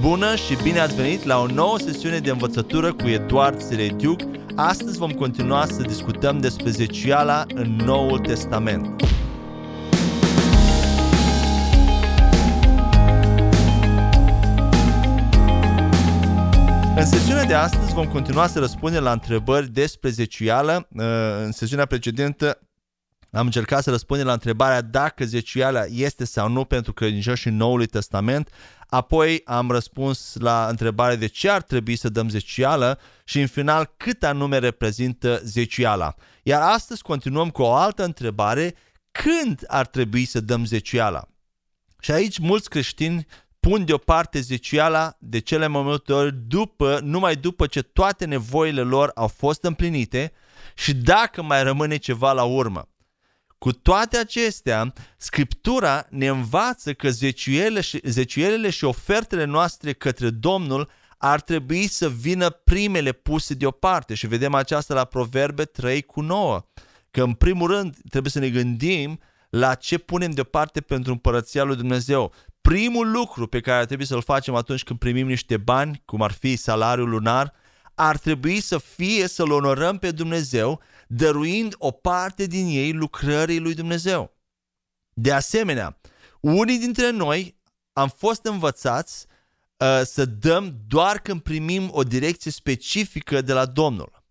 Bună și bine ați venit la o nouă sesiune de învățătură cu Eduard Serediuc. Astăzi vom continua să discutăm despre zeciuiala în Noul Testament. În sesiunea de astăzi vom continua să răspundem la întrebări despre zeciuială. Uh, în sesiunea precedentă am încercat să răspundem la întrebarea dacă zeciuiala este sau nu pentru credincioșii Noului Testament. Apoi am răspuns la întrebarea de ce ar trebui să dăm zeciuială și în final cât anume reprezintă zeciuiala. Iar astăzi continuăm cu o altă întrebare, când ar trebui să dăm zeciuiala? Și aici mulți creștini pun deoparte zeciuiala de cele mai multe ori după, numai după ce toate nevoile lor au fost împlinite și dacă mai rămâne ceva la urmă. Cu toate acestea, Scriptura ne învață că zeciuielile și, zeciuielile și ofertele noastre către Domnul ar trebui să vină primele puse deoparte și vedem aceasta la Proverbe 3 cu 9. Că în primul rând trebuie să ne gândim la ce punem deoparte pentru împărăția lui Dumnezeu. Primul lucru pe care ar trebui să-l facem atunci când primim niște bani, cum ar fi salariul lunar, ar trebui să fie să-L onorăm pe Dumnezeu, dăruind o parte din ei lucrării lui Dumnezeu. De asemenea, unii dintre noi am fost învățați uh, să dăm doar când primim o direcție specifică de la Domnul.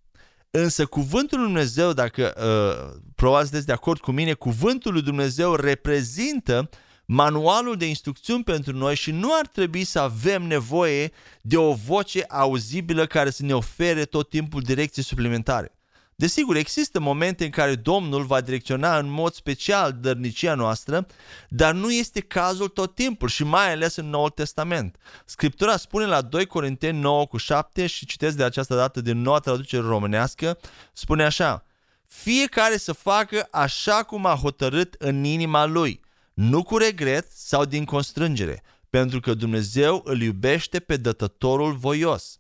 Însă cuvântul lui Dumnezeu, dacă uh, probabil sunteți de acord cu mine, cuvântul lui Dumnezeu reprezintă manualul de instrucțiuni pentru noi și nu ar trebui să avem nevoie de o voce auzibilă care să ne ofere tot timpul direcții suplimentare. Desigur, există momente în care Domnul va direcționa în mod special dărnicia noastră, dar nu este cazul tot timpul și mai ales în Noul Testament. Scriptura spune la 2 Corinteni 9 cu 7 și citesc de această dată din noua traducere românească, spune așa, fiecare să facă așa cum a hotărât în inima lui – nu cu regret sau din constrângere, pentru că Dumnezeu îl iubește pe dătătorul voios.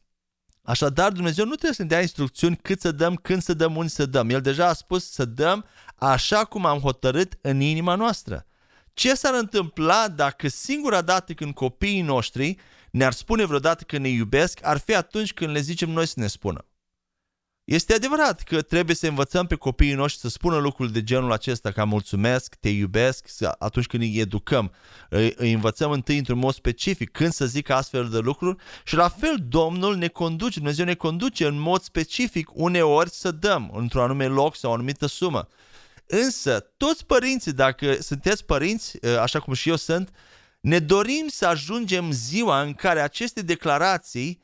Așadar, Dumnezeu nu trebuie să ne dea instrucțiuni cât să dăm, când să dăm, unde să dăm. El deja a spus să dăm așa cum am hotărât în inima noastră. Ce s-ar întâmpla dacă singura dată când copiii noștri ne-ar spune vreodată că ne iubesc, ar fi atunci când le zicem noi să ne spună? Este adevărat că trebuie să învățăm pe copiii noștri să spună lucruri de genul acesta, ca mulțumesc, te iubesc, atunci când îi educăm. Îi, îi învățăm întâi într-un mod specific când să zică astfel de lucruri și la fel Domnul ne conduce, Dumnezeu ne conduce în mod specific uneori să dăm într-un anume loc sau o anumită sumă. Însă, toți părinții, dacă sunteți părinți, așa cum și eu sunt, ne dorim să ajungem ziua în care aceste declarații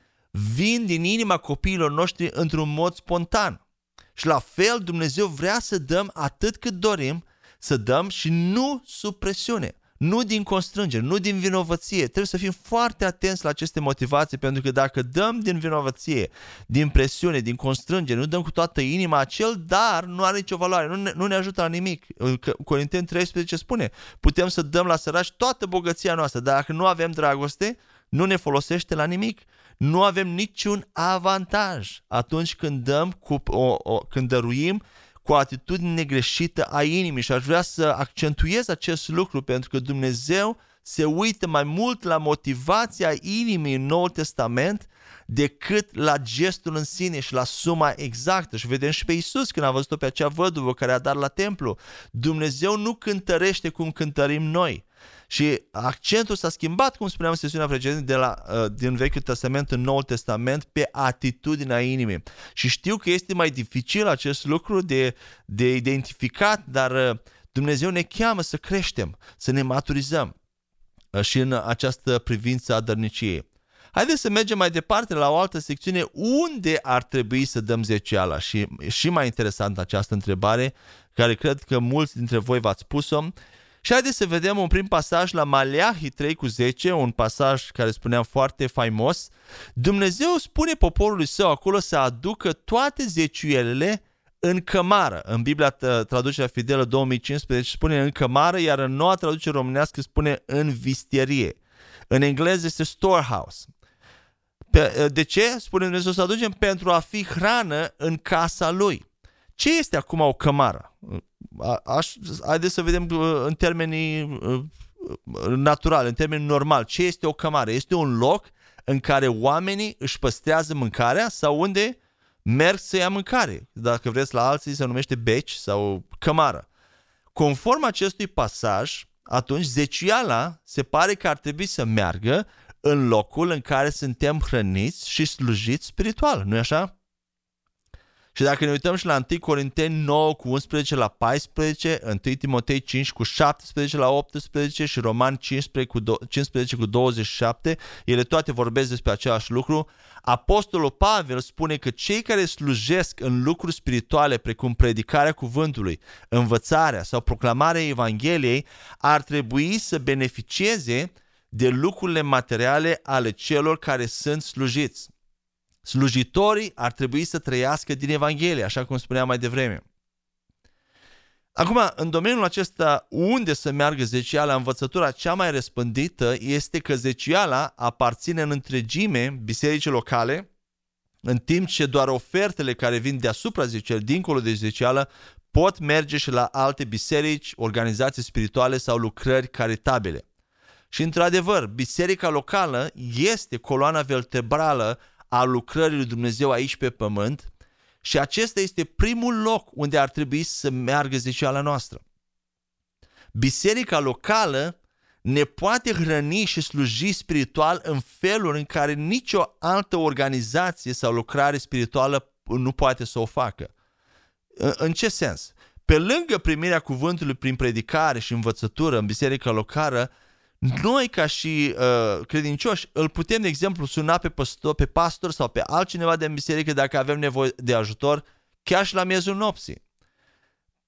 vin din inima copiilor noștri într-un mod spontan. Și la fel Dumnezeu vrea să dăm atât cât dorim să dăm și nu sub presiune, nu din constrângere, nu din vinovăție. Trebuie să fim foarte atenți la aceste motivații pentru că dacă dăm din vinovăție, din presiune, din constrângere, nu dăm cu toată inima, acel dar nu are nicio valoare, nu ne, nu ne ajută la nimic. Corinteni 13 spune, putem să dăm la săraci toată bogăția noastră, dar dacă nu avem dragoste, nu ne folosește la nimic nu avem niciun avantaj atunci când dăm cu o, o, când dăruim cu o atitudine negreșită a inimii și aș vrea să accentuez acest lucru pentru că Dumnezeu se uită mai mult la motivația inimii în Noul Testament decât la gestul în sine și la suma exactă. Și vedem și pe Isus când a văzut-o pe acea văduvă care a dat la templu. Dumnezeu nu cântărește cum cântărim noi. Și accentul s-a schimbat, cum spuneam în sesiunea precedentă, de la, uh, din Vechiul Testament în Noul Testament pe atitudinea inimii. Și știu că este mai dificil acest lucru de, de identificat, dar uh, Dumnezeu ne cheamă să creștem, să ne maturizăm uh, și în această privință a dărniciei. Haideți să mergem mai departe la o altă secțiune unde ar trebui să dăm zeciala și și mai interesant această întrebare care cred că mulți dintre voi v-ați pus-o și haideți să vedem un prim pasaj la Maleahi 3 cu 10, un pasaj care spuneam foarte faimos. Dumnezeu spune poporului său acolo să aducă toate zeciuielele în cămară. În Biblia traducerea fidelă 2015 spune în cămară, iar în noua traducere românească spune în vistierie. În engleză este storehouse. De ce? Spune Dumnezeu să aducem pentru a fi hrană în casa lui. Ce este acum o cămară? Aș, haideți să vedem uh, în termenii uh, naturali, în termeni normal. Ce este o cămară? Este un loc în care oamenii își păstrează mâncarea sau unde merg să ia mâncare. Dacă vreți la alții se numește beci sau cămară. Conform acestui pasaj, atunci zeciala se pare că ar trebui să meargă în locul în care suntem hrăniți și slujiți spiritual, nu-i așa? Și dacă ne uităm și la 1 Corinteni 9 cu 11 la 14, 1 Timotei 5 cu 17 la 18 și Roman 15 cu, 15 cu 27, ele toate vorbesc despre același lucru, Apostolul Pavel spune că cei care slujesc în lucruri spirituale precum predicarea cuvântului, învățarea sau proclamarea Evangheliei ar trebui să beneficieze de lucrurile materiale ale celor care sunt slujiți. Slujitorii ar trebui să trăiască din Evanghelie, așa cum spuneam mai devreme. Acum, în domeniul acesta, unde să meargă zeciala, învățătura cea mai răspândită este că zeciala aparține în întregime bisericii locale, în timp ce doar ofertele care vin deasupra zecială, dincolo de zecială, pot merge și la alte biserici, organizații spirituale sau lucrări caritabile. Și într-adevăr, biserica locală este coloana vertebrală a lucrării lui Dumnezeu aici pe pământ și acesta este primul loc unde ar trebui să meargă zeciala noastră. Biserica locală ne poate hrăni și sluji spiritual în feluri în care nicio altă organizație sau lucrare spirituală nu poate să o facă. În ce sens? Pe lângă primirea cuvântului prin predicare și învățătură în biserica locală, noi ca și uh, credincioși îl putem, de exemplu, suna pe pastor, pe pastor sau pe altcineva de biserică dacă avem nevoie de ajutor, chiar și la miezul nopții.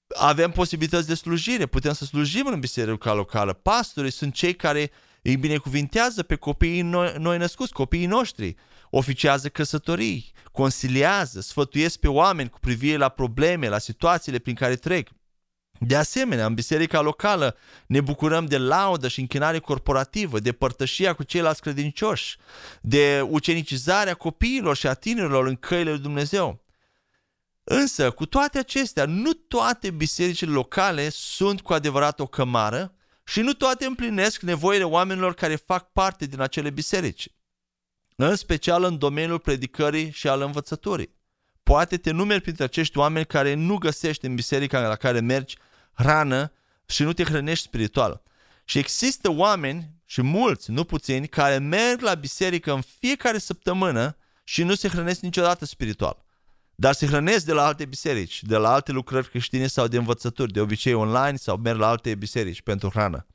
Avem posibilități de slujire, putem să slujim în biserica locală. Pastorii sunt cei care îi binecuvintează pe copiii noi, noi născuți, copiii noștri, oficiază căsătorii, consiliază, sfătuiesc pe oameni cu privire la probleme, la situațiile prin care trec. De asemenea, în biserica locală ne bucurăm de laudă și închinare corporativă, de părtășia cu ceilalți credincioși, de ucenicizarea copiilor și a tinerilor în căile lui Dumnezeu. Însă, cu toate acestea, nu toate bisericile locale sunt cu adevărat o cămară și nu toate împlinesc nevoile oamenilor care fac parte din acele biserici, în special în domeniul predicării și al învățăturii. Poate te numeri printre acești oameni care nu găsești în biserica la care mergi hrană și nu te hrănești spiritual. Și există oameni și mulți, nu puțini, care merg la biserică în fiecare săptămână și nu se hrănesc niciodată spiritual. Dar se hrănesc de la alte biserici, de la alte lucrări creștine sau de învățături, de obicei online sau merg la alte biserici pentru hrană.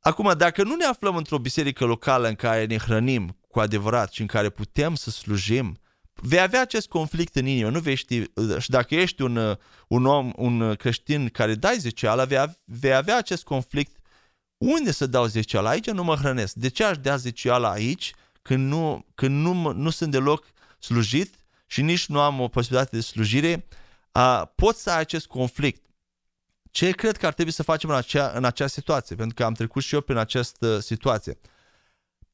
Acum, dacă nu ne aflăm într-o biserică locală în care ne hrănim cu adevărat și în care putem să slujim, vei avea acest conflict în inimă, nu vei ști, și dacă ești un, un om, un creștin care dai zeceala, vei, vei avea acest conflict, unde să dau zeceala? Aici nu mă hrănesc. De ce aș da zeceala aici când nu, când nu, nu sunt deloc slujit și nici nu am o posibilitate de slujire? A, pot să ai acest conflict. Ce cred că ar trebui să facem în acea, în acea situație? Pentru că am trecut și eu prin această situație.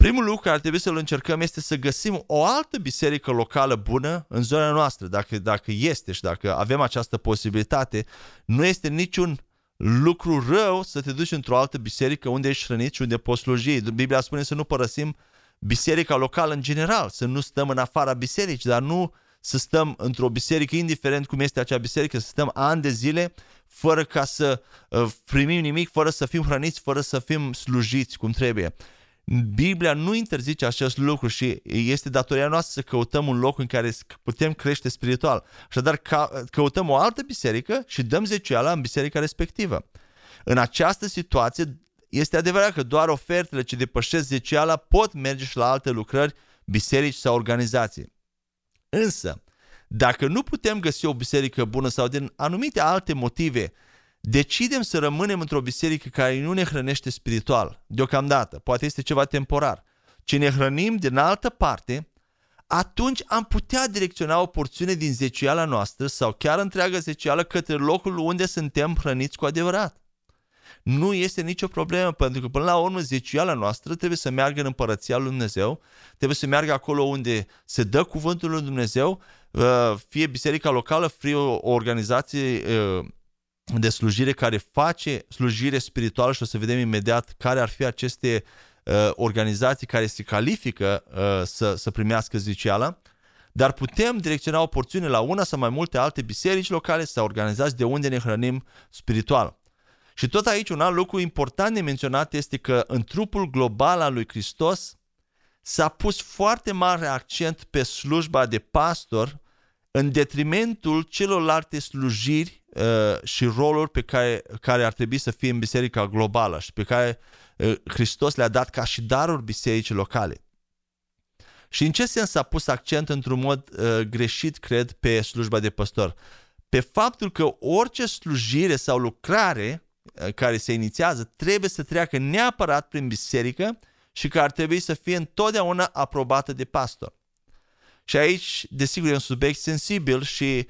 Primul lucru care ar trebui să-l încercăm este să găsim o altă biserică locală bună în zona noastră, dacă, dacă este și dacă avem această posibilitate. Nu este niciun lucru rău să te duci într-o altă biserică unde ești hrănit și unde poți sluji. Biblia spune să nu părăsim biserica locală în general, să nu stăm în afara bisericii, dar nu să stăm într-o biserică, indiferent cum este acea biserică, să stăm ani de zile fără ca să uh, primim nimic, fără să fim hrăniți, fără să fim slujiți cum trebuie. Biblia nu interzice acest lucru și este datoria noastră să căutăm un loc în care putem crește spiritual. Așadar, ca, căutăm o altă biserică și dăm zeciala în biserica respectivă. În această situație, este adevărat că doar ofertele ce depășesc zeciala pot merge și la alte lucrări, biserici sau organizații. Însă, dacă nu putem găsi o biserică bună sau din anumite alte motive decidem să rămânem într-o biserică care nu ne hrănește spiritual, deocamdată, poate este ceva temporar, ci ne hrănim din altă parte, atunci am putea direcționa o porțiune din zeciala noastră sau chiar întreaga zecială către locul unde suntem hrăniți cu adevărat. Nu este nicio problemă, pentru că până la urmă zeciala noastră trebuie să meargă în împărăția lui Dumnezeu, trebuie să meargă acolo unde se dă cuvântul lui Dumnezeu, uh, fie biserica locală, fie o organizație uh, de slujire care face slujire spirituală și o să vedem imediat care ar fi aceste uh, organizații care se califică uh, să, să primească zicială, dar putem direcționa o porțiune la una sau mai multe alte biserici locale sau organizați de unde ne hrănim spiritual. Și tot aici un alt lucru important de menționat este că în trupul global al lui Hristos s-a pus foarte mare accent pe slujba de pastor în detrimentul celorlalte slujiri uh, și roluri pe care, care ar trebui să fie în biserica globală și pe care uh, Hristos le-a dat ca și daruri bisericii locale. Și în ce sens s-a pus accent într-un mod uh, greșit, cred, pe slujba de păstor? Pe faptul că orice slujire sau lucrare uh, care se inițiază trebuie să treacă neapărat prin biserică și că ar trebui să fie întotdeauna aprobată de pastor. Și aici, desigur, e un subiect sensibil și,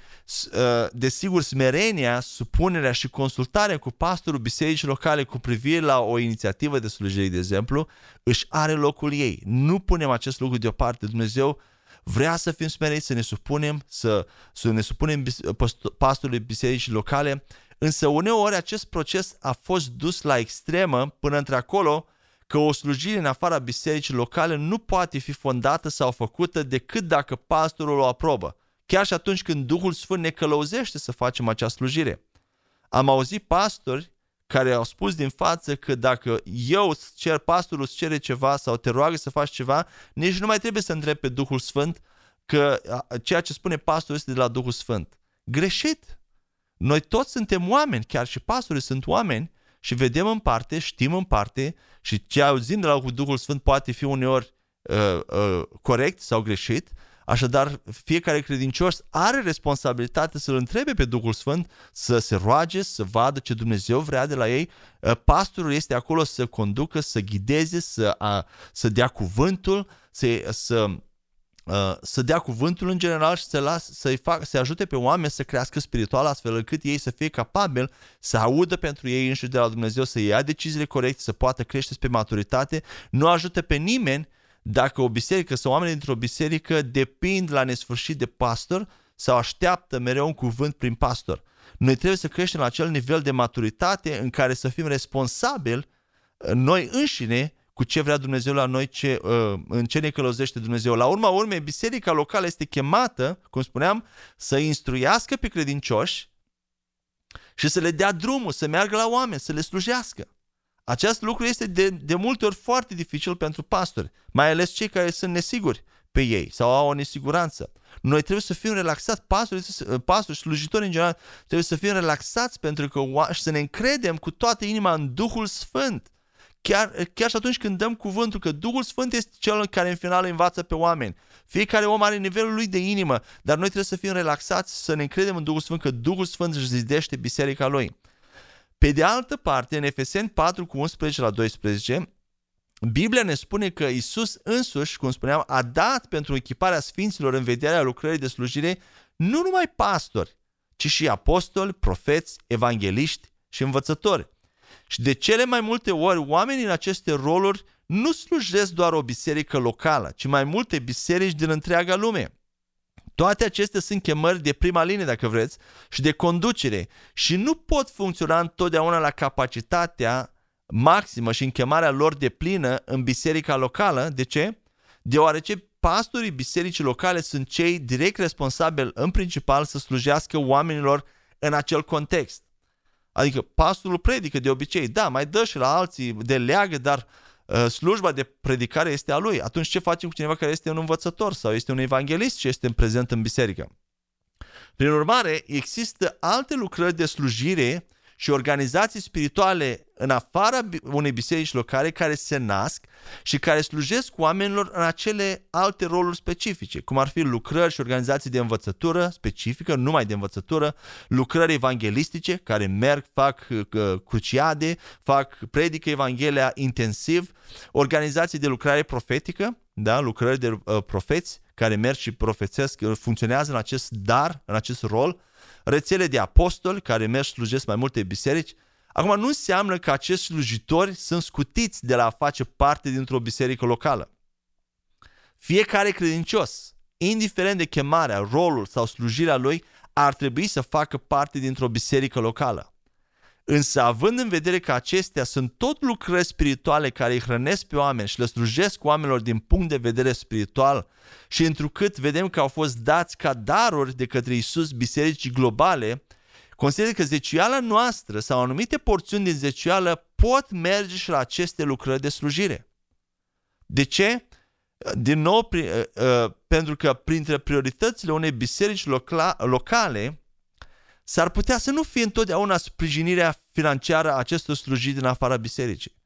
uh, desigur, smerenia, supunerea și consultarea cu pastorul bisericii locale cu privire la o inițiativă de slujire, de exemplu, își are locul ei. Nu punem acest lucru deoparte. Dumnezeu vrea să fim smeriți, să ne supunem, să, să ne supunem pastorului bisericii locale, însă uneori acest proces a fost dus la extremă până într-acolo că o slujire în afara bisericii locale nu poate fi fondată sau făcută decât dacă pastorul o aprobă, chiar și atunci când Duhul Sfânt ne călăuzește să facem acea slujire. Am auzit pastori care au spus din față că dacă eu îți cer, pastorul îți cere ceva sau te roagă să faci ceva, nici nu mai trebuie să întrebi pe Duhul Sfânt că ceea ce spune pastorul este de la Duhul Sfânt. Greșit! Noi toți suntem oameni, chiar și pastorii sunt oameni și vedem în parte, știm în parte și ce auzim de la Duhul Sfânt poate fi uneori uh, uh, corect sau greșit, Așadar, fiecare credincios are responsabilitate să-L întrebe pe Duhul Sfânt, să se roage, să vadă ce Dumnezeu vrea de la ei. Uh, pastorul este acolo să conducă, să ghideze, să, a, să dea cuvântul, să, să Uh, să dea cuvântul în general și să las, să-i fac, să ajute pe oameni să crească spiritual astfel încât ei să fie capabili să audă pentru ei înșiși de la Dumnezeu, să ia deciziile corecte, să poată crește spre maturitate. Nu ajută pe nimeni dacă o biserică sau oamenii dintr-o biserică depind la nesfârșit de pastor sau așteaptă mereu un cuvânt prin pastor. Noi trebuie să creștem la acel nivel de maturitate în care să fim responsabili uh, noi înșine cu ce vrea Dumnezeu la noi, ce, uh, în ce ne călăuzește Dumnezeu. La urma urmei, biserica locală este chemată, cum spuneam, să instruiască pe credincioși și să le dea drumul, să meargă la oameni, să le slujească. Acest lucru este de, de multe ori foarte dificil pentru pastori, mai ales cei care sunt nesiguri pe ei sau au o nesiguranță. Noi trebuie să fim relaxați, pastori, pastori slujitori în general, trebuie să fim relaxați pentru că și să ne încredem cu toată inima în Duhul Sfânt chiar, chiar și atunci când dăm cuvântul că Duhul Sfânt este cel care în final învață pe oameni. Fiecare om are nivelul lui de inimă, dar noi trebuie să fim relaxați, să ne încredem în Duhul Sfânt, că Duhul Sfânt își zidește biserica lui. Pe de altă parte, în Efeseni 4 cu 11 la 12, Biblia ne spune că Isus însuși, cum spuneam, a dat pentru echiparea sfinților în vederea lucrării de slujire nu numai pastori, ci și apostoli, profeți, evangeliști și învățători. Și de cele mai multe ori, oamenii în aceste roluri nu slujesc doar o biserică locală, ci mai multe biserici din întreaga lume. Toate acestea sunt chemări de prima linie, dacă vreți, și de conducere și nu pot funcționa întotdeauna la capacitatea maximă și în chemarea lor de plină în biserica locală. De ce? Deoarece pastorii bisericii locale sunt cei direct responsabili în principal să slujească oamenilor în acel context. Adică pastorul predică de obicei, da, mai dă și la alții de leagă, dar uh, slujba de predicare este a lui. Atunci ce facem cu cineva care este un învățător sau este un evanghelist și este prezent în biserică? Prin urmare, există alte lucrări de slujire și organizații spirituale în afara unei biserici locale care se nasc și care slujesc oamenilor în acele alte roluri specifice, cum ar fi lucrări și organizații de învățătură specifică, numai de învățătură, lucrări evanghelistice care merg, fac uh, cruciade, fac, predică Evanghelia intensiv, organizații de lucrare profetică, da, lucrări de uh, profeți care merg și profețesc, uh, funcționează în acest dar, în acest rol, rețele de apostoli care merg și slujesc mai multe biserici. Acum nu înseamnă că acești slujitori sunt scutiți de la a face parte dintr-o biserică locală. Fiecare credincios, indiferent de chemarea, rolul sau slujirea lui, ar trebui să facă parte dintr-o biserică locală. Însă, având în vedere că acestea sunt tot lucrări spirituale care îi hrănesc pe oameni și le slujesc oamenilor din punct de vedere spiritual și întrucât vedem că au fost dați ca daruri de către Isus bisericii globale, consider că zeciala noastră sau anumite porțiuni din zecială pot merge și la aceste lucrări de slujire. De ce? Din nou, uh, uh, pentru că printre prioritățile unei biserici locale s-ar putea să nu fie întotdeauna sprijinirea financiară a acestor slujiri din afara bisericii.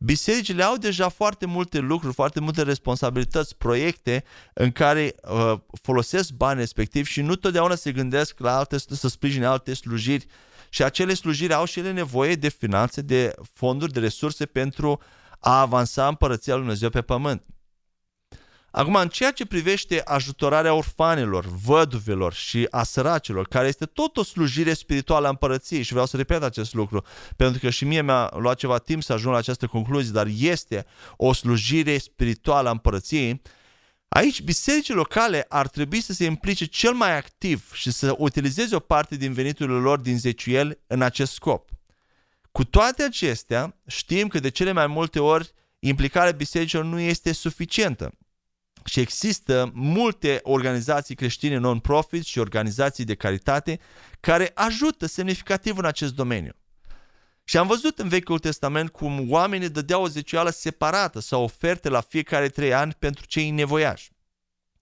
Bisericile au deja foarte multe lucruri, foarte multe responsabilități, proiecte în care uh, folosesc bani respectiv și nu totdeauna se gândesc la alte, să sprijine alte slujiri și acele slujiri au și ele nevoie de finanțe, de fonduri, de resurse pentru a avansa împărăția lui Dumnezeu pe pământ. Acum, în ceea ce privește ajutorarea orfanelor, văduvelor și a săracilor, care este tot o slujire spirituală a împărăției și vreau să repet acest lucru, pentru că și mie mi-a luat ceva timp să ajung la această concluzie, dar este o slujire spirituală a împărăției, Aici, bisericile locale ar trebui să se implice cel mai activ și să utilizeze o parte din veniturile lor din zeciuiel în acest scop. Cu toate acestea, știm că de cele mai multe ori implicarea bisericilor nu este suficientă. Și există multe organizații creștine non-profit și organizații de caritate care ajută semnificativ în acest domeniu. Și am văzut în Vechiul Testament cum oamenii dădeau o zecială separată sau oferte la fiecare trei ani pentru cei nevoiași.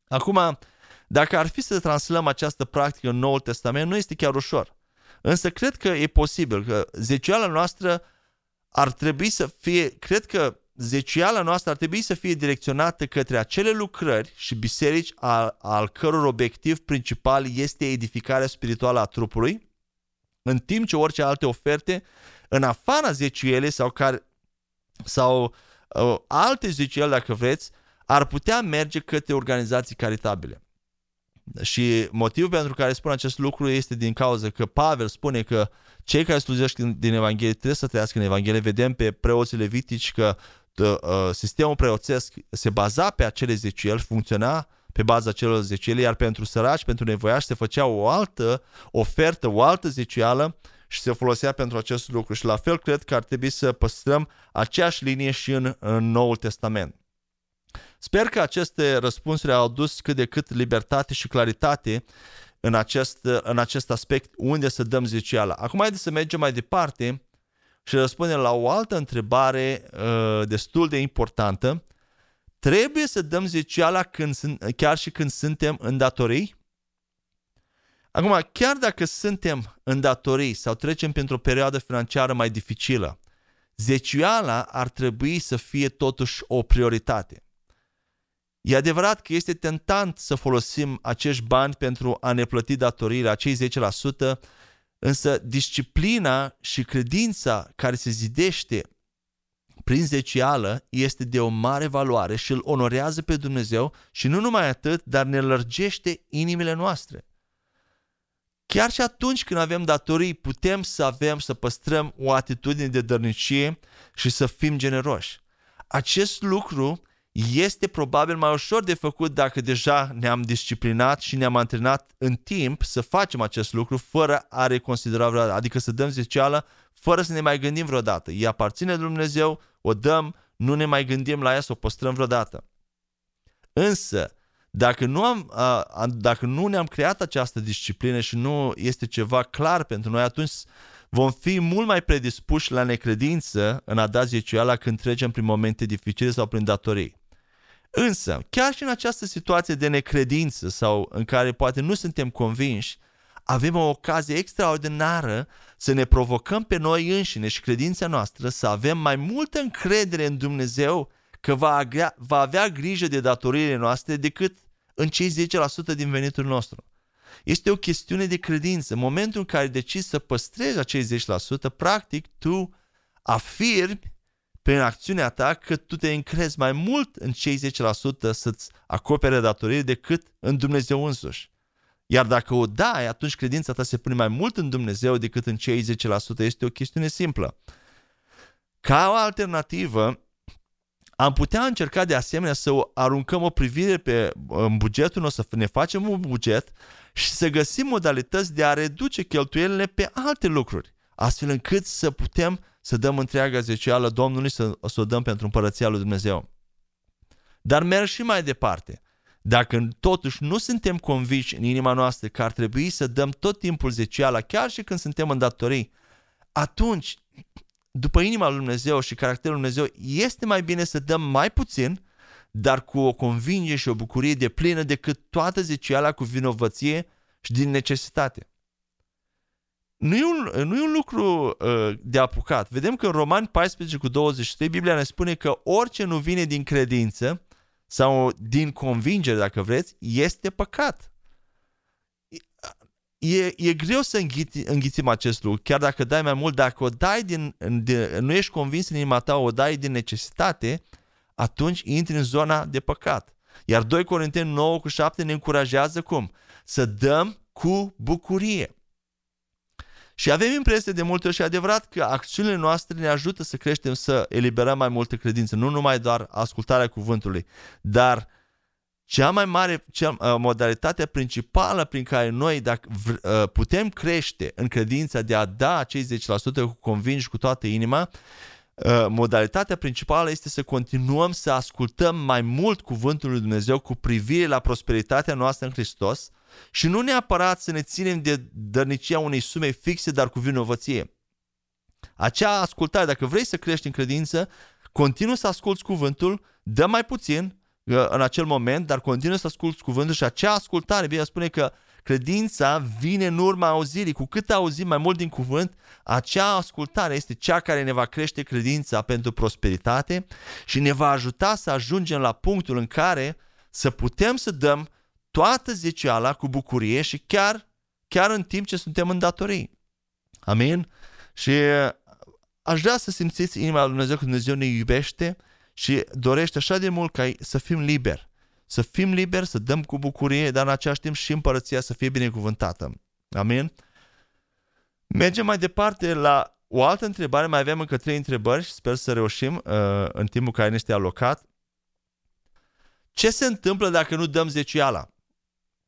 Acum, dacă ar fi să translăm această practică în Noul Testament, nu este chiar ușor. Însă cred că e posibil, că zeciala noastră ar trebui să fie, cred că zeciala noastră ar trebui să fie direcționată către acele lucrări și biserici al, al căror obiectiv principal este edificarea spirituală a trupului, în timp ce orice alte oferte în afara zeciuielei sau, care, sau uh, alte zeciuieli, dacă vreți, ar putea merge către organizații caritabile. Și motivul pentru care spun acest lucru este din cauza că Pavel spune că cei care slujesc din Evanghelie trebuie să trăiască în Evanghelie. Vedem pe preoții levitici că uh, sistemul preoțesc se baza pe acele zeciuieli, funcționa pe baza celor zeciuieli, iar pentru săraci, pentru nevoiași se făcea o altă ofertă, o altă zeciuială și se folosea pentru acest lucru. Și la fel cred că ar trebui să păstrăm aceeași linie și în, în Noul Testament. Sper că aceste răspunsuri au adus cât de cât libertate și claritate în acest, în acest aspect unde să dăm zeciala. Acum haideți să mergem mai departe și răspundem la o altă întrebare uh, destul de importantă. Trebuie să dăm zeciala când, chiar și când suntem în datorii? Acum, chiar dacă suntem în datorii sau trecem printr-o perioadă financiară mai dificilă, zeciuiala ar trebui să fie totuși o prioritate. E adevărat că este tentant să folosim acești bani pentru a ne plăti datoriile, acei 10%, însă disciplina și credința care se zidește prin zecială este de o mare valoare și îl onorează pe Dumnezeu și nu numai atât, dar ne lărgește inimile noastre. Chiar și atunci când avem datorii, putem să avem, să păstrăm o atitudine de dărnicie și să fim generoși. Acest lucru este probabil mai ușor de făcut dacă deja ne-am disciplinat și ne-am antrenat în timp să facem acest lucru fără a reconsidera vreodată, adică să dăm zeceală fără să ne mai gândim vreodată. Ea aparține lui Dumnezeu, o dăm, nu ne mai gândim la ea să o păstrăm vreodată. Însă, dacă nu, am, dacă nu ne-am creat această disciplină și nu este ceva clar pentru noi, atunci vom fi mult mai predispuși la necredință în a da zeciuiala când trecem prin momente dificile sau prin datorii. Însă, chiar și în această situație de necredință sau în care poate nu suntem convinși, avem o ocazie extraordinară să ne provocăm pe noi înșine și credința noastră să avem mai multă încredere în Dumnezeu că va, avea, va avea grijă de datoriile noastre decât în cei 10% din venitul nostru. Este o chestiune de credință. În momentul în care decizi să păstrezi acei 10%, practic tu afirmi prin acțiunea ta că tu te încrezi mai mult în cei 10% să-ți acopere datorii decât în Dumnezeu însuși. Iar dacă o dai, atunci credința ta se pune mai mult în Dumnezeu decât în cei 10%. Este o chestiune simplă. Ca o alternativă, am putea încerca de asemenea să aruncăm o privire pe în bugetul nostru, să ne facem un buget și să găsim modalități de a reduce cheltuielile pe alte lucruri. astfel încât să putem să dăm întreaga zecială Domnului, să, să o dăm pentru împărăția lui Dumnezeu. Dar merg și mai departe. Dacă totuși nu suntem convinși în inima noastră că ar trebui să dăm tot timpul zeciala, chiar și când suntem în datorii, atunci, după inima lui Dumnezeu și caracterul lui Dumnezeu, este mai bine să dăm mai puțin, dar cu o convingere și o bucurie de plină decât toată zeciala cu vinovăție și din necesitate. Nu e un, nu e un lucru uh, de apucat. Vedem că în Romani 14 cu 23 Biblia ne spune că orice nu vine din credință sau din convingere, dacă vreți, este păcat. E, e greu să înghiți, înghițim acest lucru, chiar dacă dai mai mult, dacă o dai din, de, nu ești convins în inima ta, o dai din necesitate, atunci intri în zona de păcat. Iar 2 Corinteni 9 cu 7 ne încurajează cum? Să dăm cu bucurie. Și avem impresia de multe ori și adevărat că acțiunile noastre ne ajută să creștem, să eliberăm mai multă credință, nu numai doar ascultarea cuvântului, dar cea mai mare, cea, uh, modalitatea principală prin care noi dacă uh, putem crește în credința de a da acei 10% cu convingi cu toată inima, uh, modalitatea principală este să continuăm să ascultăm mai mult cuvântul lui Dumnezeu cu privire la prosperitatea noastră în Hristos, și nu neapărat să ne ținem de dărnicia unei sume fixe, dar cu vinovăție. Acea ascultare, dacă vrei să crești în credință, continuă să asculți cuvântul, dă mai puțin uh, în acel moment, dar continuă să asculți cuvântul și acea ascultare, Biblia spune că credința vine în urma auzirii. Cu cât auzim mai mult din cuvânt, acea ascultare este cea care ne va crește credința pentru prosperitate și ne va ajuta să ajungem la punctul în care să putem să dăm toată zeciala cu bucurie și chiar, chiar în timp ce suntem în datorii. Amin? Și uh, aș vrea să simțiți inima lui Dumnezeu că Dumnezeu ne iubește și dorește așa de mult ca să fim liberi. Să fim liberi, să dăm cu bucurie, dar în același timp și împărăția să fie binecuvântată. Amin? Mergem mai departe la o altă întrebare, mai avem încă trei întrebări și sper să reușim uh, în timpul care ne este alocat. Ce se întâmplă dacă nu dăm zeciala?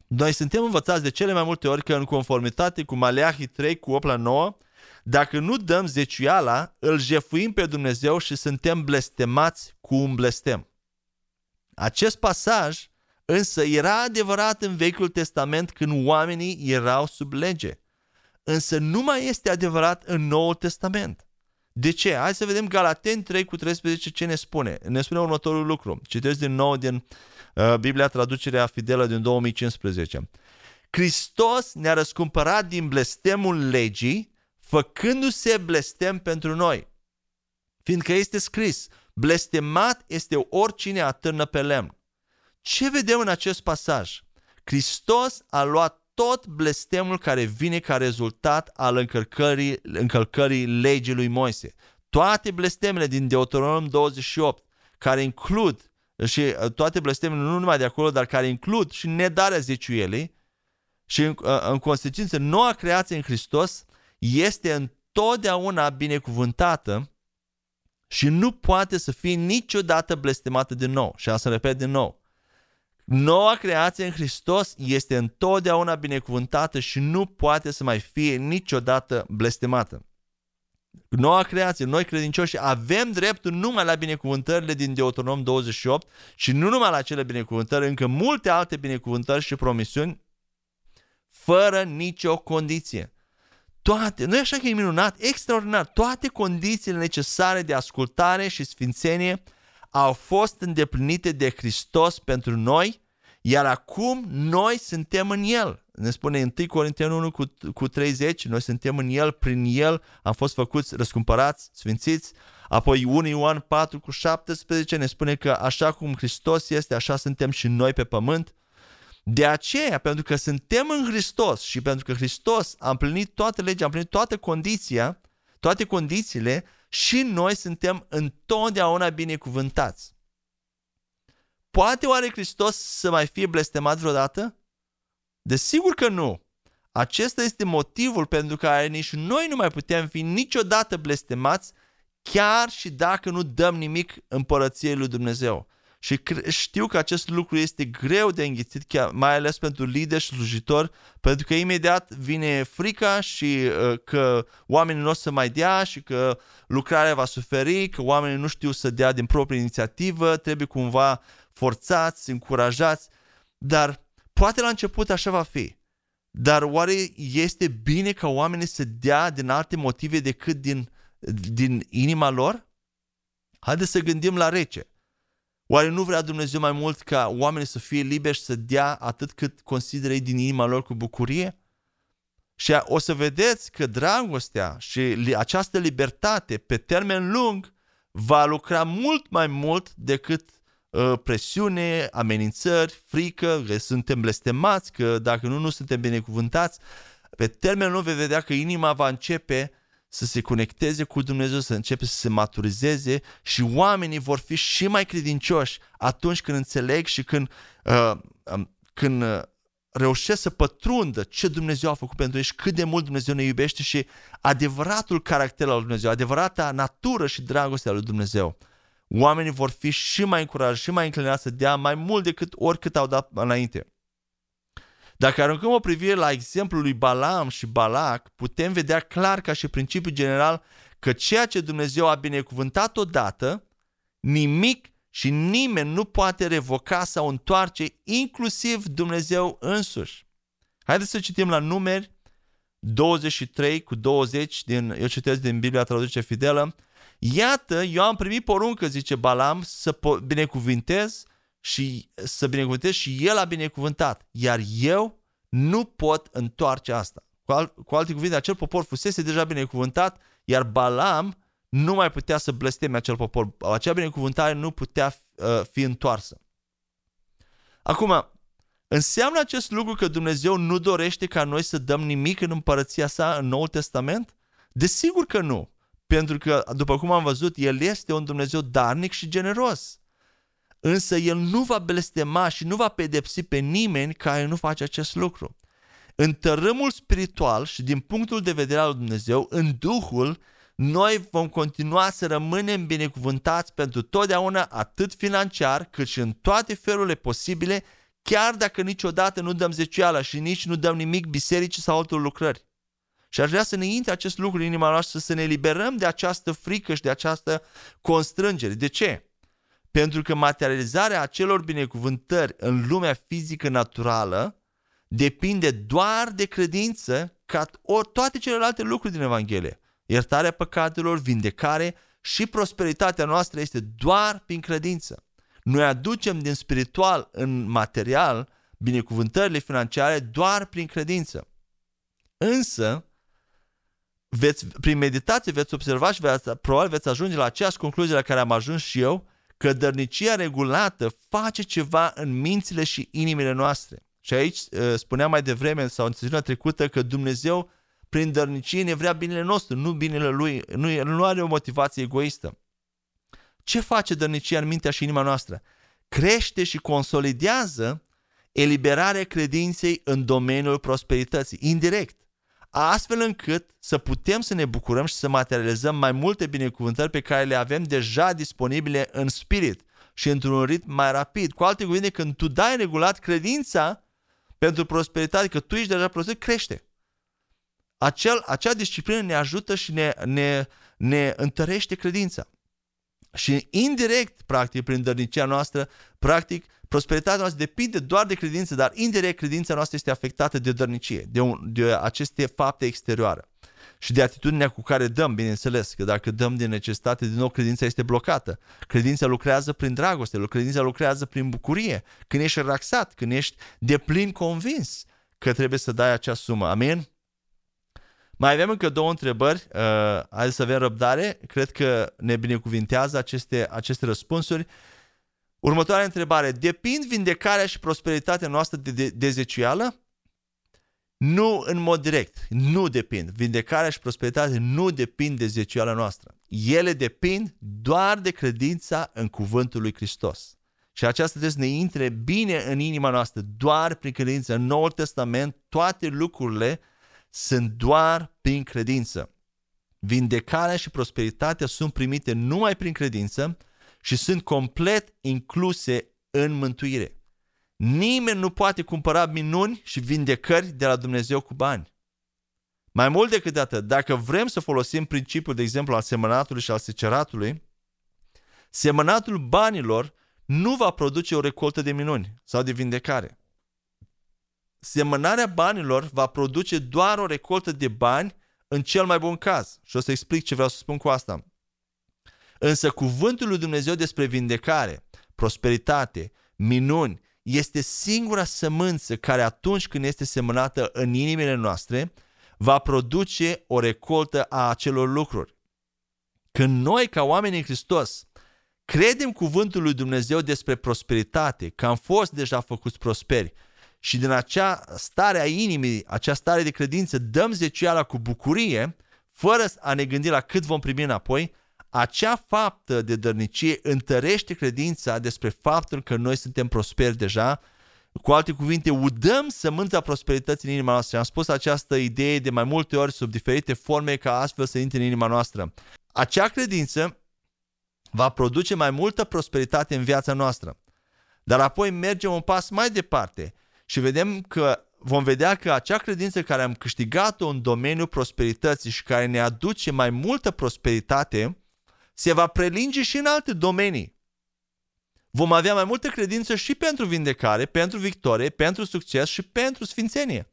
Noi suntem învățați de cele mai multe ori că în conformitate cu Maleahi 3 cu 8 la 9, dacă nu dăm zeciuiala, îl jefuim pe Dumnezeu și suntem blestemați cu un blestem. Acest pasaj însă era adevărat în Vechiul Testament când oamenii erau sub lege. Însă nu mai este adevărat în Noul Testament. De ce? Hai să vedem Galateni 3 cu 13 ce ne spune. Ne spune următorul lucru. Citesc din nou din Uh, Biblia traducerea fidelă din 2015. Hristos ne-a răscumpărat din blestemul legii, făcându-se blestem pentru noi. Fiindcă este scris, blestemat este oricine atârnă pe lemn. Ce vedem în acest pasaj? Hristos a luat tot blestemul care vine ca rezultat al încălcării, încălcării legii lui Moise. Toate blestemele din Deuteronom 28, care includ și uh, toate blestemele nu numai de acolo, dar care includ și nedarea zeciuielii și în, uh, în consecință noua creație în Hristos este întotdeauna binecuvântată și nu poate să fie niciodată blestemată din nou. Și asta repet din nou. Noua creație în Hristos este întotdeauna binecuvântată și nu poate să mai fie niciodată blestemată noua creație, noi credincioși, avem dreptul numai la binecuvântările din Deuteronom 28 și nu numai la acele binecuvântări, încă multe alte binecuvântări și promisiuni, fără nicio condiție. Toate, nu e așa că e minunat, extraordinar, toate condițiile necesare de ascultare și sfințenie au fost îndeplinite de Hristos pentru noi, iar acum noi suntem în El ne spune 1 Corinteni 1 cu, cu 30, noi suntem în El, prin El am fost făcuți răscumpărați, sfințiți. Apoi 1 Ioan 4 cu 17 ne spune că așa cum Hristos este, așa suntem și noi pe pământ. De aceea, pentru că suntem în Hristos și pentru că Hristos a împlinit toate legea, a împlinit toată condiția, toate condițiile, și noi suntem întotdeauna binecuvântați. Poate oare Hristos să mai fie blestemat vreodată? Desigur că nu. Acesta este motivul pentru care nici noi nu mai putem fi niciodată blestemați, chiar și dacă nu dăm nimic împărăției lui Dumnezeu. Și știu că acest lucru este greu de înghițit, chiar, mai ales pentru lider și slujitor, pentru că imediat vine frica și uh, că oamenii nu o să mai dea și că lucrarea va suferi, că oamenii nu știu să dea din proprie inițiativă, trebuie cumva forțați, încurajați, dar poate la început așa va fi. Dar oare este bine ca oamenii să dea din alte motive decât din, din inima lor? Haideți să gândim la rece. Oare nu vrea Dumnezeu mai mult ca oamenii să fie liberi și să dea atât cât consideră ei din inima lor cu bucurie? Și o să vedeți că dragostea și această libertate pe termen lung va lucra mult mai mult decât uh, presiune, amenințări, frică, că suntem blestemați, că dacă nu, nu suntem binecuvântați. Pe termen lung vei vedea că inima va începe să se conecteze cu Dumnezeu, să începe să se maturizeze și oamenii vor fi și mai credincioși atunci când înțeleg și când, uh, um, când uh, reușesc să pătrundă ce Dumnezeu a făcut pentru ei și cât de mult Dumnezeu ne iubește și adevăratul caracter al lui Dumnezeu, adevărata natură și dragostea lui Dumnezeu. Oamenii vor fi și mai încurajați și mai înclinați să dea mai mult decât oricât au dat înainte. Dacă aruncăm o privire la exemplul lui Balaam și Balac, putem vedea clar ca și principiu general că ceea ce Dumnezeu a binecuvântat odată, nimic și nimeni nu poate revoca sau întoarce, inclusiv Dumnezeu însuși. Haideți să citim la numeri 23 cu 20, din, eu citesc din Biblia traduce fidelă. Iată, eu am primit poruncă, zice Balam, să binecuvintez și să binecuvântez și el a binecuvântat, iar eu nu pot întoarce asta. Cu, al, cu alte cuvinte, acel popor fusese deja binecuvântat, iar Balam nu mai putea să blesteme acel popor. Acea binecuvântare nu putea uh, fi întoarsă. Acum, înseamnă acest lucru că Dumnezeu nu dorește ca noi să dăm nimic în împărăția sa în Noul Testament? Desigur că nu. Pentru că, după cum am văzut, El este un Dumnezeu darnic și generos însă el nu va blestema și nu va pedepsi pe nimeni care nu face acest lucru. În tărâmul spiritual și din punctul de vedere al lui Dumnezeu, în Duhul, noi vom continua să rămânem binecuvântați pentru totdeauna, atât financiar, cât și în toate felurile posibile, chiar dacă niciodată nu dăm zeciuiala și nici nu dăm nimic bisericii sau altor lucrări. Și aș vrea să ne intre acest lucru în inima noastră, să ne liberăm de această frică și de această constrângere. De ce? Pentru că materializarea acelor binecuvântări în lumea fizică naturală depinde doar de credință ca ori toate celelalte lucruri din Evanghelie. Iertarea păcatelor, vindecare și prosperitatea noastră este doar prin credință. Noi aducem din spiritual în material binecuvântările financiare doar prin credință. Însă, veți, prin meditație veți observa și veți, probabil veți ajunge la aceeași concluzie la care am ajuns și eu, că dărnicia regulată face ceva în mințile și inimile noastre. Și aici uh, spuneam mai devreme sau în sesiunea trecută că Dumnezeu prin dărnicie ne vrea binele nostru, nu binele Lui. Nu, el nu are o motivație egoistă. Ce face dărnicia în mintea și inima noastră? Crește și consolidează eliberarea credinței în domeniul prosperității, indirect astfel încât să putem să ne bucurăm și să materializăm mai multe binecuvântări pe care le avem deja disponibile în spirit și într-un ritm mai rapid. Cu alte cuvinte, când tu dai regulat credința pentru prosperitate, că tu ești deja prosper, crește. Acel, acea disciplină ne ajută și ne, ne, ne întărește credința. Și indirect, practic, prin dărnicia noastră, practic, prosperitatea noastră depinde doar de credință, dar indirect credința noastră este afectată de dărnicie, de, un, de aceste fapte exterioare. Și de atitudinea cu care dăm, bineînțeles, că dacă dăm din necesitate, din nou credința este blocată. Credința lucrează prin dragoste, credința lucrează prin bucurie, când ești relaxat, când ești de plin convins că trebuie să dai acea sumă. Amin? Mai avem încă două întrebări, uh, hai să avem răbdare, cred că ne binecuvintează aceste, aceste răspunsuri. Următoarea întrebare, depind vindecarea și prosperitatea noastră de, de, de zeciuială? Nu în mod direct, nu depind. Vindecarea și prosperitatea nu depind de zeciuiala noastră. Ele depind doar de credința în cuvântul lui Hristos. Și aceasta trebuie să ne intre bine în inima noastră, doar prin credință. În Noul Testament, toate lucrurile sunt doar prin credință. Vindecarea și prosperitatea sunt primite numai prin credință și sunt complet incluse în mântuire. Nimeni nu poate cumpăra minuni și vindecări de la Dumnezeu cu bani. Mai mult decât atât, dacă vrem să folosim principiul, de exemplu, al semănatului și al seceratului, semănatul banilor nu va produce o recoltă de minuni sau de vindecare. Semănarea banilor va produce doar o recoltă de bani în cel mai bun caz. Și o să explic ce vreau să spun cu asta. Însă cuvântul lui Dumnezeu despre vindecare, prosperitate, minuni, este singura sămânță care atunci când este semănată în inimile noastre, va produce o recoltă a acelor lucruri. Când noi, ca oameni în Hristos, credem cuvântul lui Dumnezeu despre prosperitate, că am fost deja făcuți prosperi, și din acea stare a inimii, acea stare de credință, dăm zeciala cu bucurie, fără a ne gândi la cât vom primi înapoi, acea faptă de dărnicie întărește credința despre faptul că noi suntem prosperi deja. Cu alte cuvinte, udăm sămânța prosperității în inima noastră. Am spus această idee de mai multe ori sub diferite forme ca astfel să intre în inima noastră. Acea credință va produce mai multă prosperitate în viața noastră. Dar apoi mergem un pas mai departe și vedem că vom vedea că acea credință care am câștigat-o în domeniul prosperității și care ne aduce mai multă prosperitate, se va prelinge și în alte domenii. Vom avea mai multă credință și pentru vindecare, pentru victorie, pentru succes și pentru sfințenie.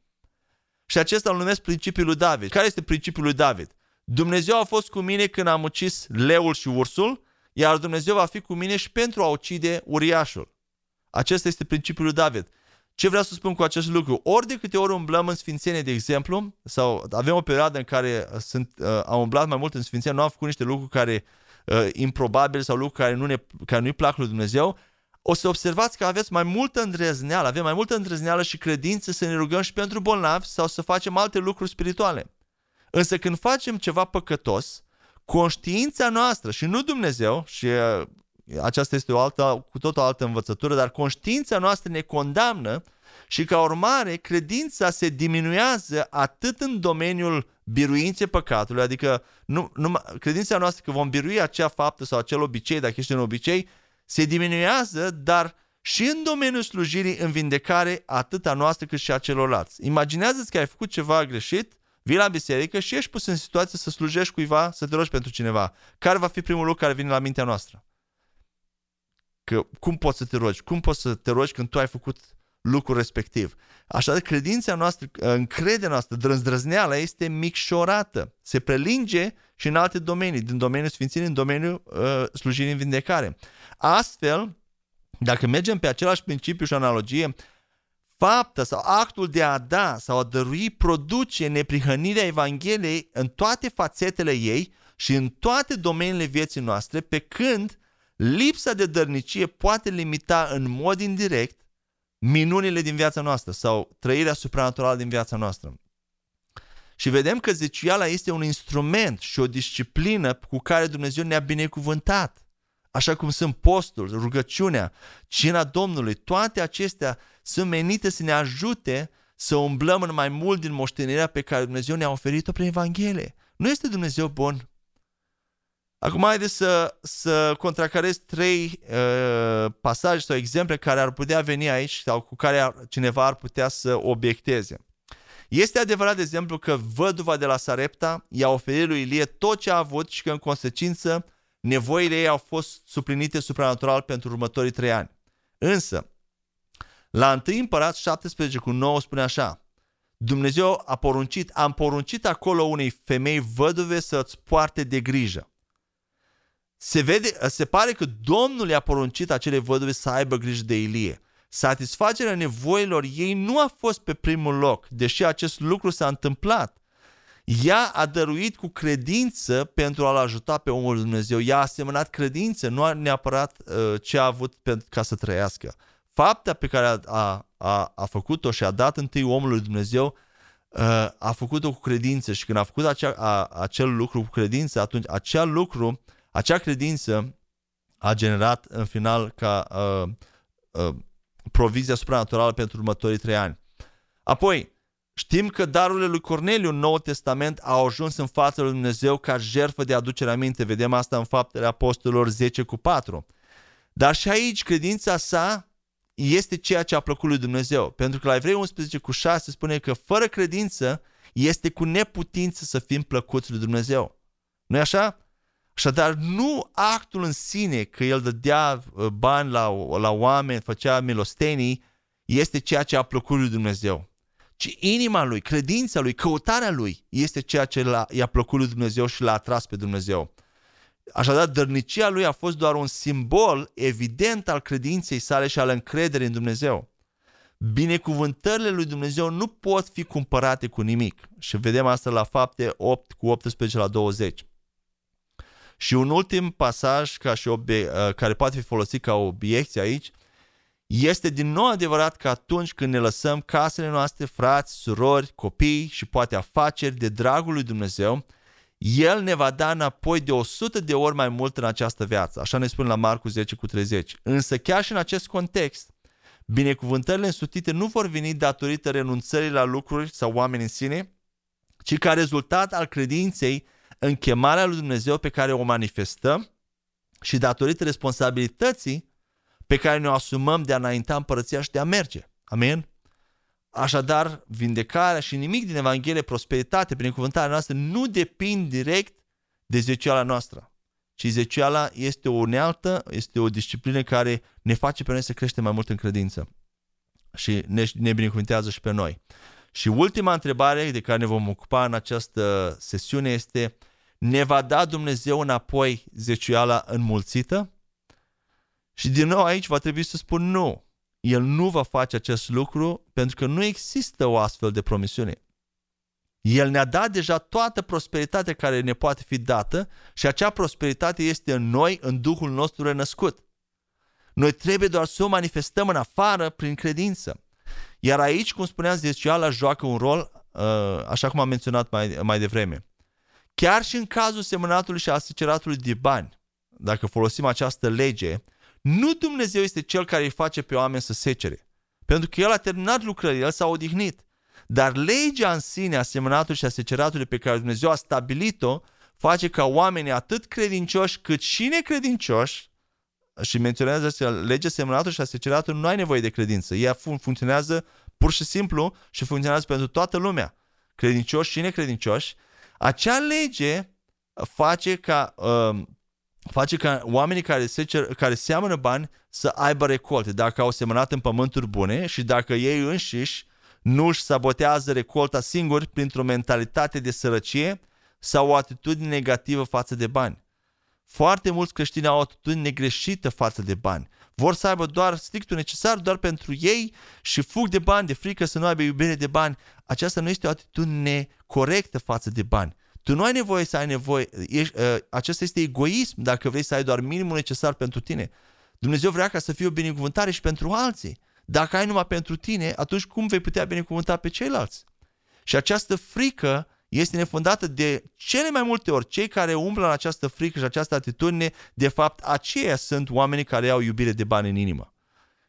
Și acesta îl numesc principiul lui David. Care este principiul lui David? Dumnezeu a fost cu mine când am ucis leul și ursul, iar Dumnezeu va fi cu mine și pentru a ucide uriașul. Acesta este principiul lui David. Ce vreau să spun cu acest lucru? Ori de câte ori umblăm în Sfințenie, de exemplu, sau avem o perioadă în care sunt, uh, am umblat mai mult în Sfințenie, nu am făcut niște lucruri care uh, improbabil sau lucruri care, nu ne, care nu-i plac lui Dumnezeu, o să observați că aveți mai multă îndrăzneală, avem mai multă îndrăzneală și credință să ne rugăm și pentru bolnavi sau să facem alte lucruri spirituale. Însă când facem ceva păcătos, conștiința noastră și nu Dumnezeu, și uh, aceasta este o altă, cu tot o altă învățătură, dar conștiința noastră ne condamnă și ca urmare credința se diminuează atât în domeniul biruinței păcatului, adică nu, nu, credința noastră că vom birui acea faptă sau acel obicei, dacă ești un obicei, se diminuează, dar și în domeniul slujirii în vindecare atât a noastră cât și a celorlalți. Imaginează-ți că ai făcut ceva greșit, vii la biserică și ești pus în situație să slujești cuiva, să te rogi pentru cineva. Care va fi primul lucru care vine la mintea noastră? Că cum poți să te rogi? Cum poți să te rogi când tu ai făcut lucrul respectiv? Așadar, credința noastră, încrederea noastră, drăzdrăzneala este micșorată. Se prelinge și în alte domenii, din domeniul sfințenii, în domeniul uh, slujirii în vindecare. Astfel, dacă mergem pe același principiu și analogie, fapta sau actul de a da sau a dărui produce neprihănirea Evangheliei în toate fațetele ei și în toate domeniile vieții noastre, pe când lipsa de dărnicie poate limita în mod indirect minunile din viața noastră sau trăirea supranaturală din viața noastră. Și vedem că zeciuiala este un instrument și o disciplină cu care Dumnezeu ne-a binecuvântat. Așa cum sunt postul, rugăciunea, cina Domnului, toate acestea sunt menite să ne ajute să umblăm în mai mult din moștenirea pe care Dumnezeu ne-a oferit-o prin Evanghelie. Nu este Dumnezeu bun Acum haideți să, să contracarez trei uh, pasaje sau exemple care ar putea veni aici sau cu care ar, cineva ar putea să obiecteze. Este adevărat, de exemplu, că văduva de la Sarepta i-a oferit lui Ilie tot ce a avut și că, în consecință, nevoile ei au fost suplinite supranatural pentru următorii trei ani. Însă, la 1 împărat 17 cu 9 spune așa, Dumnezeu a poruncit, am poruncit acolo unei femei văduve să-ți poarte de grijă se, vede, se pare că Domnul i-a poruncit acele văduve să aibă grijă de Ilie. Satisfacerea nevoilor ei nu a fost pe primul loc, deși acest lucru s-a întâmplat. Ea a dăruit cu credință pentru a-l ajuta pe omul Dumnezeu. Ea a asemănat credință, nu a neapărat uh, ce a avut pentru ca să trăiască. Fapta pe care a, a, a, a făcut-o și a dat întâi omului Dumnezeu, uh, a făcut-o cu credință și când a făcut acea, a, acel lucru cu credință, atunci acel lucru acea credință a generat în final ca uh, uh, provizia supranaturală pentru următorii trei ani. Apoi, știm că darurile lui Corneliu în Noul Testament au ajuns în fața lui Dumnezeu ca jertfă de aducere aminte. Vedem asta în faptele apostolilor 10 cu 4. Dar și aici credința sa este ceea ce a plăcut lui Dumnezeu. Pentru că la Evrei 11 cu 6 spune că fără credință este cu neputință să fim plăcuți lui Dumnezeu. nu e așa? Așadar, nu actul în sine că el dădea uh, bani la, la oameni, făcea milostenii, este ceea ce a plăcut lui Dumnezeu. Ci inima lui, credința lui, căutarea lui este ceea ce l-a, i-a plăcut lui Dumnezeu și l-a atras pe Dumnezeu. Așadar, dărnicia lui a fost doar un simbol evident al credinței sale și al încrederii în Dumnezeu. Binecuvântările lui Dumnezeu nu pot fi cumpărate cu nimic. Și vedem asta la fapte 8 cu 18 la 20. Și un ultim pasaj ca și obie- uh, care poate fi folosit ca obiecție aici este din nou adevărat că atunci când ne lăsăm casele noastre, frați, surori, copii și poate afaceri de dragul lui Dumnezeu, El ne va da înapoi de 100 de ori mai mult în această viață. Așa ne spune la Marcu 10 cu 30. Însă chiar și în acest context, binecuvântările însutite nu vor veni datorită renunțării la lucruri sau oameni în sine, ci ca rezultat al credinței în chemarea lui Dumnezeu pe care o manifestăm și datorită responsabilității pe care ne-o asumăm de a înainta împărăția și de a merge. Amin? Așadar, vindecarea și nimic din Evanghelie, prosperitate, binecuvântarea noastră nu depind direct de zeciala noastră, ci zeciala este o unealtă, este o disciplină care ne face pe noi să creștem mai mult în credință și ne, ne binecuvântează și pe noi. Și ultima întrebare de care ne vom ocupa în această sesiune este ne va da Dumnezeu înapoi zeciuiala înmulțită? Și din nou aici va trebui să spun nu. El nu va face acest lucru pentru că nu există o astfel de promisiune. El ne-a dat deja toată prosperitatea care ne poate fi dată și acea prosperitate este în noi, în Duhul nostru renăscut. Noi trebuie doar să o manifestăm în afară prin credință. Iar aici, cum spuneam, zeciala joacă un rol, uh, așa cum am menționat mai, mai devreme. Chiar și în cazul semănatului și aseceratului de bani, dacă folosim această lege, nu Dumnezeu este cel care îi face pe oameni să secere. Pentru că El a terminat lucrările, El s-a odihnit. Dar legea în sine a semănatului și a seceratului pe care Dumnezeu a stabilit-o face ca oamenii atât credincioși cât și necredincioși și menționează că legea semănatului și a seceratului nu ai nevoie de credință. Ea funcționează pur și simplu și funcționează pentru toată lumea. Credincioși și necredincioși acea lege face ca, uh, face ca oamenii care, se cer, care seamănă bani să aibă recolte. Dacă au semănat în pământuri bune și dacă ei înșiși nu își sabotează recolta singuri printr-o mentalitate de sărăcie sau o atitudine negativă față de bani. Foarte mulți creștini au o atitudine greșită față de bani. Vor să aibă doar strictul necesar doar pentru ei și fug de bani, de frică să nu aibă iubire de bani. Aceasta nu este o atitudine corectă față de bani. Tu nu ai nevoie să ai nevoie, ești, uh, acesta este egoism dacă vrei să ai doar minimul necesar pentru tine. Dumnezeu vrea ca să fie o binecuvântare și pentru alții. Dacă ai numai pentru tine, atunci cum vei putea binecuvânta pe ceilalți? Și această frică este nefundată de cele mai multe ori. Cei care umblă în această frică și această atitudine, de fapt, aceia sunt oamenii care au iubire de bani în inimă.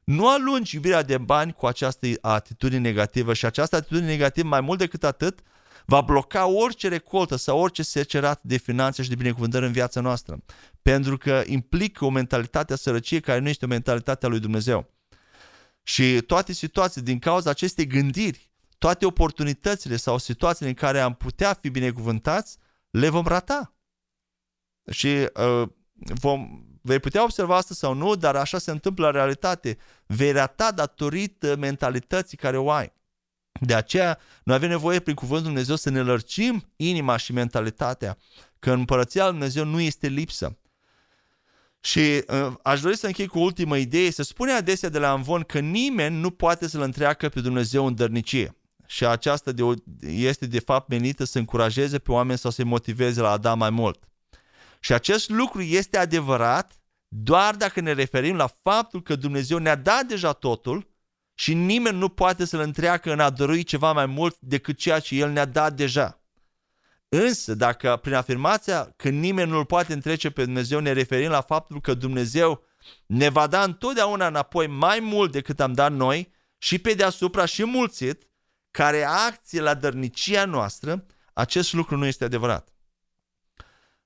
Nu alungi iubirea de bani cu această atitudine negativă și această atitudine negativă, mai mult decât atât, va bloca orice recoltă sau orice secerat de finanțe și de binecuvântări în viața noastră. Pentru că implică o mentalitate a sărăciei care nu este o mentalitate a lui Dumnezeu. Și toate situațiile, din cauza acestei gândiri, toate oportunitățile sau situațiile în care am putea fi binecuvântați, le vom rata. Și uh, vom, vei putea observa asta sau nu, dar așa se întâmplă în realitate. Vei rata datorită mentalității care o ai. De aceea, noi avem nevoie prin Cuvântul Dumnezeu să ne lărcim inima și mentalitatea că în Împărăția Lui Dumnezeu nu este lipsă. Și uh, aș dori să închei cu o ultimă idee. Se spune adesea de la Amvon că nimeni nu poate să-L întreacă pe Dumnezeu în dărnicie. Și aceasta de, este de fapt menită să încurajeze pe oameni sau să-i motiveze la a da mai mult. Și acest lucru este adevărat doar dacă ne referim la faptul că Dumnezeu ne-a dat deja totul și nimeni nu poate să-L întreacă în a dărui ceva mai mult decât ceea ce El ne-a dat deja. Însă, dacă prin afirmația că nimeni nu-L poate întrece pe Dumnezeu ne referim la faptul că Dumnezeu ne va da întotdeauna înapoi mai mult decât am dat noi și pe deasupra și mulțit, ca reacție la dărnicia noastră, acest lucru nu este adevărat.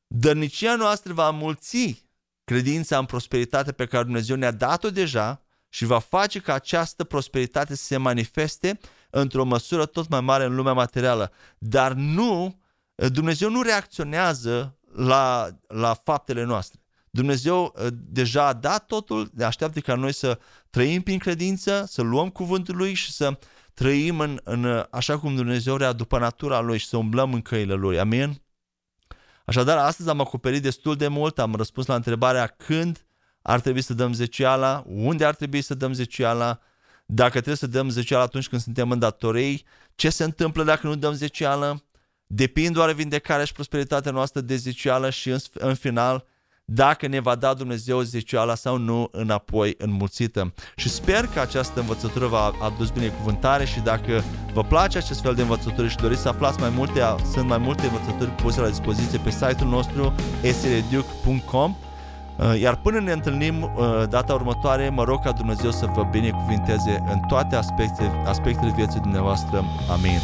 Dărnicia noastră va mulți credința în prosperitate pe care Dumnezeu ne-a dat-o deja și va face ca această prosperitate să se manifeste într-o măsură tot mai mare în lumea materială. Dar nu, Dumnezeu nu reacționează la, la faptele noastre. Dumnezeu uh, deja a dat totul, ne așteaptă ca noi să trăim prin credință, să luăm cuvântul Lui și să trăim în, în așa cum Dumnezeu vrea după natura Lui și să umblăm în căile Lui. Amin? Așadar, astăzi am acoperit destul de mult, am răspuns la întrebarea când ar trebui să dăm zeciala, unde ar trebui să dăm zeciala, dacă trebuie să dăm zeciala atunci când suntem în datorii, ce se întâmplă dacă nu dăm zecială, depind doar vindecarea și prosperitatea noastră de zecială și în, în final dacă ne va da Dumnezeu zecioala sau nu înapoi înmulțită. Și sper că această învățătură v-a adus binecuvântare și dacă vă place acest fel de învățături și doriți să aflați mai multe, sunt mai multe învățături puse la dispoziție pe site-ul nostru sreduc.com uh, iar până ne întâlnim uh, data următoare, mă rog ca Dumnezeu să vă binecuvinteze în toate aspectele, aspectele vieții dumneavoastră. Amin.